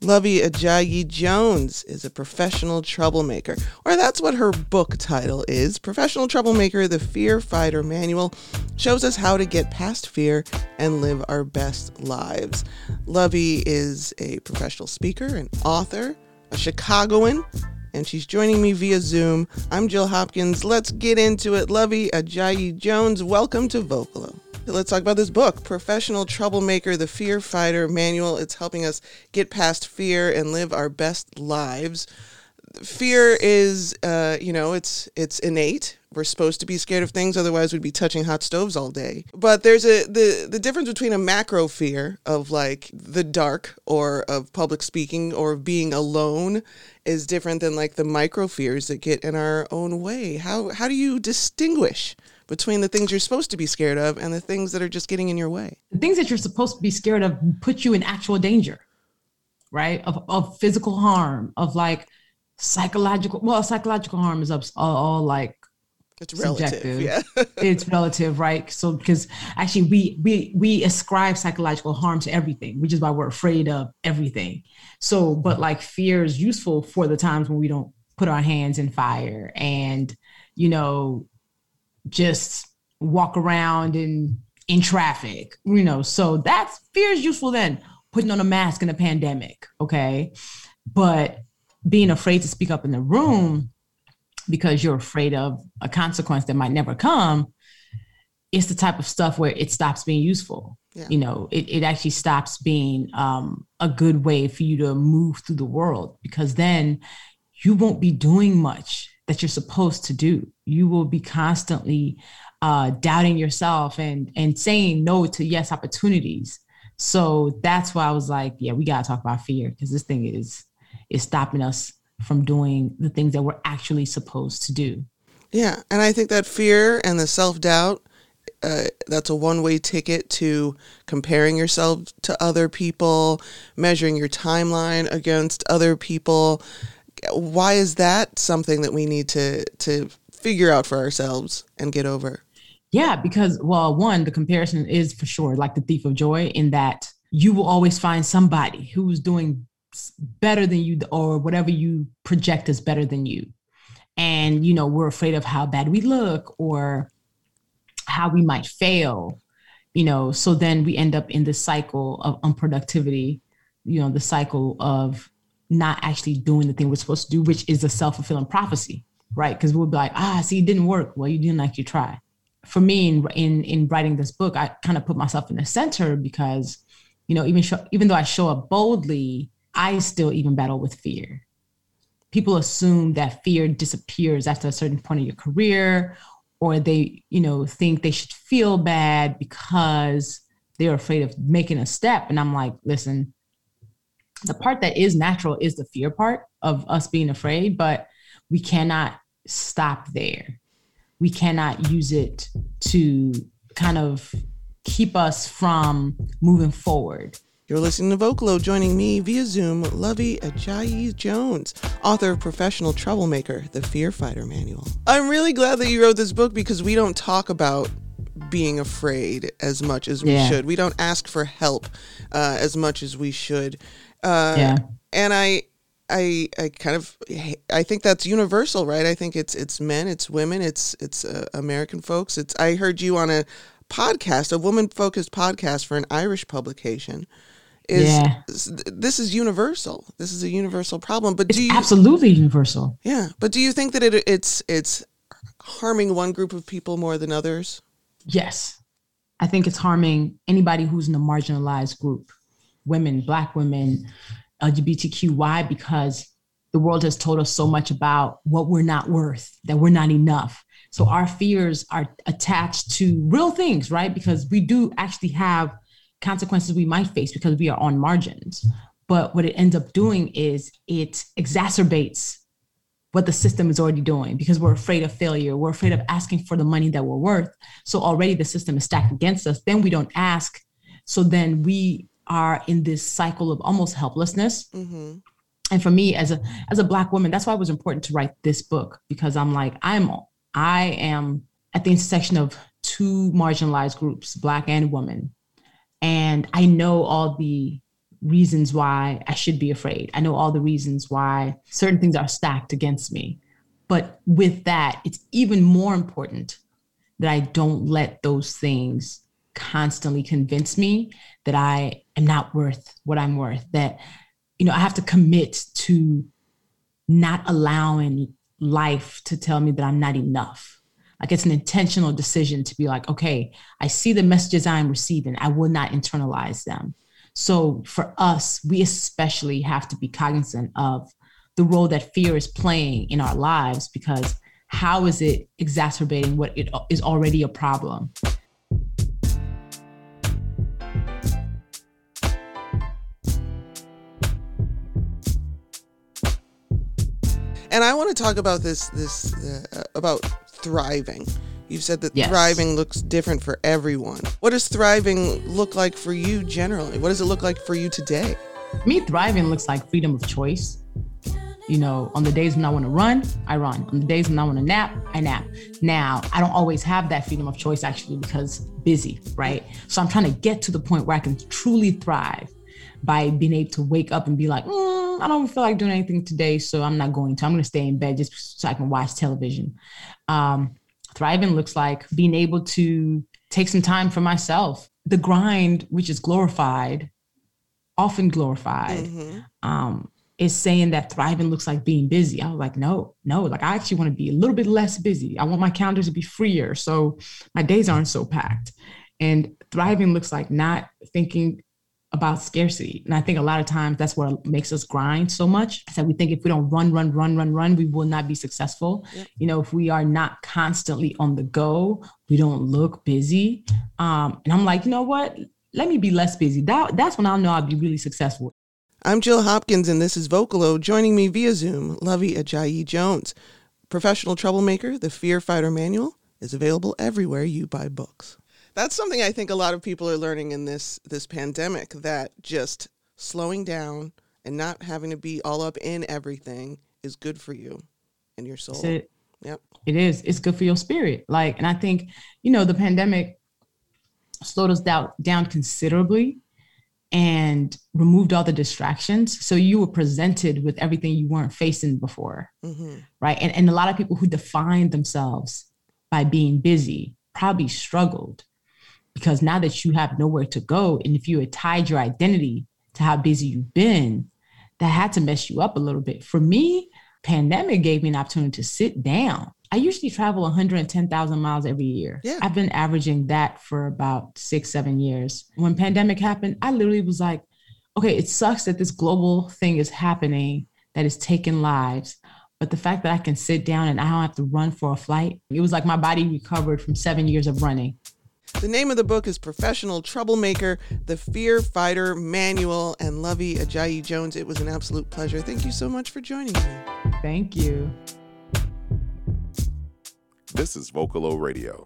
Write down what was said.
Luvvie Ajayi Jones is a professional troublemaker, or that's what her book title is. Professional Troublemaker The Fear Fighter Manual shows us how to get past fear and live our best lives. Luvvie is a professional speaker, an author, a Chicagoan, and she's joining me via Zoom. I'm Jill Hopkins. Let's get into it. Luvvie Ajayi Jones, welcome to Vocalo. Let's talk about this book, Professional Troublemaker, The Fear Fighter Manual. It's helping us get past fear and live our best lives. Fear is, uh, you know, it's it's innate. We're supposed to be scared of things, otherwise we'd be touching hot stoves all day. But there's a the the difference between a macro fear of like the dark or of public speaking or of being alone is different than like the micro fears that get in our own way. How how do you distinguish between the things you're supposed to be scared of and the things that are just getting in your way. The things that you're supposed to be scared of put you in actual danger, right? Of, of physical harm, of like psychological, well, psychological harm is all, all like it's relative. Yeah. it's relative, right? So because actually we we we ascribe psychological harm to everything, which is why we're afraid of everything. So, but like fear is useful for the times when we don't put our hands in fire and you know just walk around in in traffic, you know. So that's fear is useful then. Putting on a mask in a pandemic, okay, but being afraid to speak up in the room because you're afraid of a consequence that might never come it's the type of stuff where it stops being useful yeah. you know it, it actually stops being um, a good way for you to move through the world because then you won't be doing much that you're supposed to do. You will be constantly uh, doubting yourself and and saying no to yes opportunities. So that's why I was like, yeah, we gotta talk about fear because this thing is is stopping us from doing the things that we're actually supposed to do. Yeah, and I think that fear and the self doubt. Uh, that's a one-way ticket to comparing yourself to other people, measuring your timeline against other people, why is that something that we need to to figure out for ourselves and get over? Yeah, because well, one, the comparison is for sure like the thief of joy in that you will always find somebody who's doing better than you or whatever you project is better than you. And you know, we're afraid of how bad we look or how we might fail, you know, so then we end up in this cycle of unproductivity, you know, the cycle of not actually doing the thing we're supposed to do, which is a self fulfilling prophecy, right? Because we'll be like, ah, see, it didn't work. Well, you didn't actually try. For me, in in, in writing this book, I kind of put myself in the center because, you know, even show, even though I show up boldly, I still even battle with fear. People assume that fear disappears after a certain point of your career, or they, you know, think they should feel bad because they're afraid of making a step. And I'm like, listen, the part that is natural is the fear part of us being afraid, but we cannot stop there. We cannot use it to kind of keep us from moving forward. You're listening to Vocalo, joining me via Zoom, Luvvie Ajayi Jones, author of Professional Troublemaker, The Fear Fighter Manual. I'm really glad that you wrote this book because we don't talk about being afraid as much as we yeah. should. We don't ask for help uh, as much as we should. Uh, yeah. And I, I, I kind of, I think that's universal, right? I think it's it's men, it's women, it's it's uh, American folks. It's. I heard you on a podcast, a woman focused podcast for an Irish publication. Is yeah. this is universal? This is a universal problem. But it's do you absolutely universal? Yeah, but do you think that it it's it's harming one group of people more than others? Yes, I think it's harming anybody who's in a marginalized group women, Black women, LGBTQ. Why? Because the world has told us so much about what we're not worth, that we're not enough. So our fears are attached to real things, right? Because we do actually have consequences we might face because we are on margins. But what it ends up doing is it exacerbates what the system is already doing because we're afraid of failure. We're afraid of asking for the money that we're worth. So already the system is stacked against us. Then we don't ask. So then we are in this cycle of almost helplessness. Mm-hmm. And for me, as a as a black woman, that's why it was important to write this book because I'm like I'm I am at the intersection of two marginalized groups, black and woman, and I know all the reasons why I should be afraid. I know all the reasons why certain things are stacked against me. But with that, it's even more important that I don't let those things constantly convince me that I am not worth what I'm worth, that, you know, I have to commit to not allowing life to tell me that I'm not enough. Like it's an intentional decision to be like, okay, I see the messages I'm receiving. I will not internalize them. So for us, we especially have to be cognizant of the role that fear is playing in our lives because how is it exacerbating what it is already a problem? And I want to talk about this this uh, about thriving. You've said that Yes. thriving looks different for everyone. What does thriving look like for you generally? What does it look like for you today? Me thriving looks like freedom of choice. You know, on the days when I want to run, I run. On the days when I want to nap, I nap. Now, I don't always have that freedom of choice actually because busy, right? So I'm trying to get to the point where I can truly thrive by being able to wake up and be like, "Mm, I don't feel like doing anything today, so I'm not going to. I'm going to stay in bed just so I can watch television. Um, thriving looks like being able to take some time for myself. The grind, which is glorified, often glorified, Mhm. um, is saying that thriving looks like being busy. I was like, no, no, like I actually want to be a little bit less busy. I want my calendar to be freer so my days aren't so packed. And thriving looks like not thinking about scarcity. And I think a lot of times that's what makes us grind so much. Is that we think if we don't run, run, run, run, run, we will not be successful. Yep. You know, if we are not constantly on the go, we don't look busy. Um, and I'm like, you know what? Let me be less busy. That, that's when I'll know I'll be really successful. I'm Jill Hopkins, and this is Vocalo. Joining me via Zoom, Luvvie Ajayi Jones. Professional Troublemaker, the Fear Fighter Manual, is available everywhere you buy books. That's something I think a lot of people are learning in this this pandemic that just slowing down and not having to be all up in everything is good for you and your soul. It. Yep. It is. It's good for your spirit. Like, and I think, you know, the pandemic slowed us down down considerably and removed all the distractions. So you were presented with everything you weren't facing before. hmm Right. And, and a lot of people who defined themselves by being busy probably struggled because now that you have nowhere to go, and if you had tied your identity to how busy you've been, that had to mess you up a little bit. For me, pandemic gave me an opportunity to sit down. I usually travel 110,000 miles every year. Yeah. I've been averaging that for about six, seven years. When pandemic happened, I literally was like, okay, it sucks that this global thing is happening that is taking lives. But the fact that I can sit down and I don't have to run for a flight, it was like my body recovered from seven years of running. The name of the book is Professional Troublemaker, The Fear Fighter Manual, and Luvvie Ajayi Jones. It was an absolute pleasure. Thank you so much for joining me. Thank you. This is Vocalo Radio.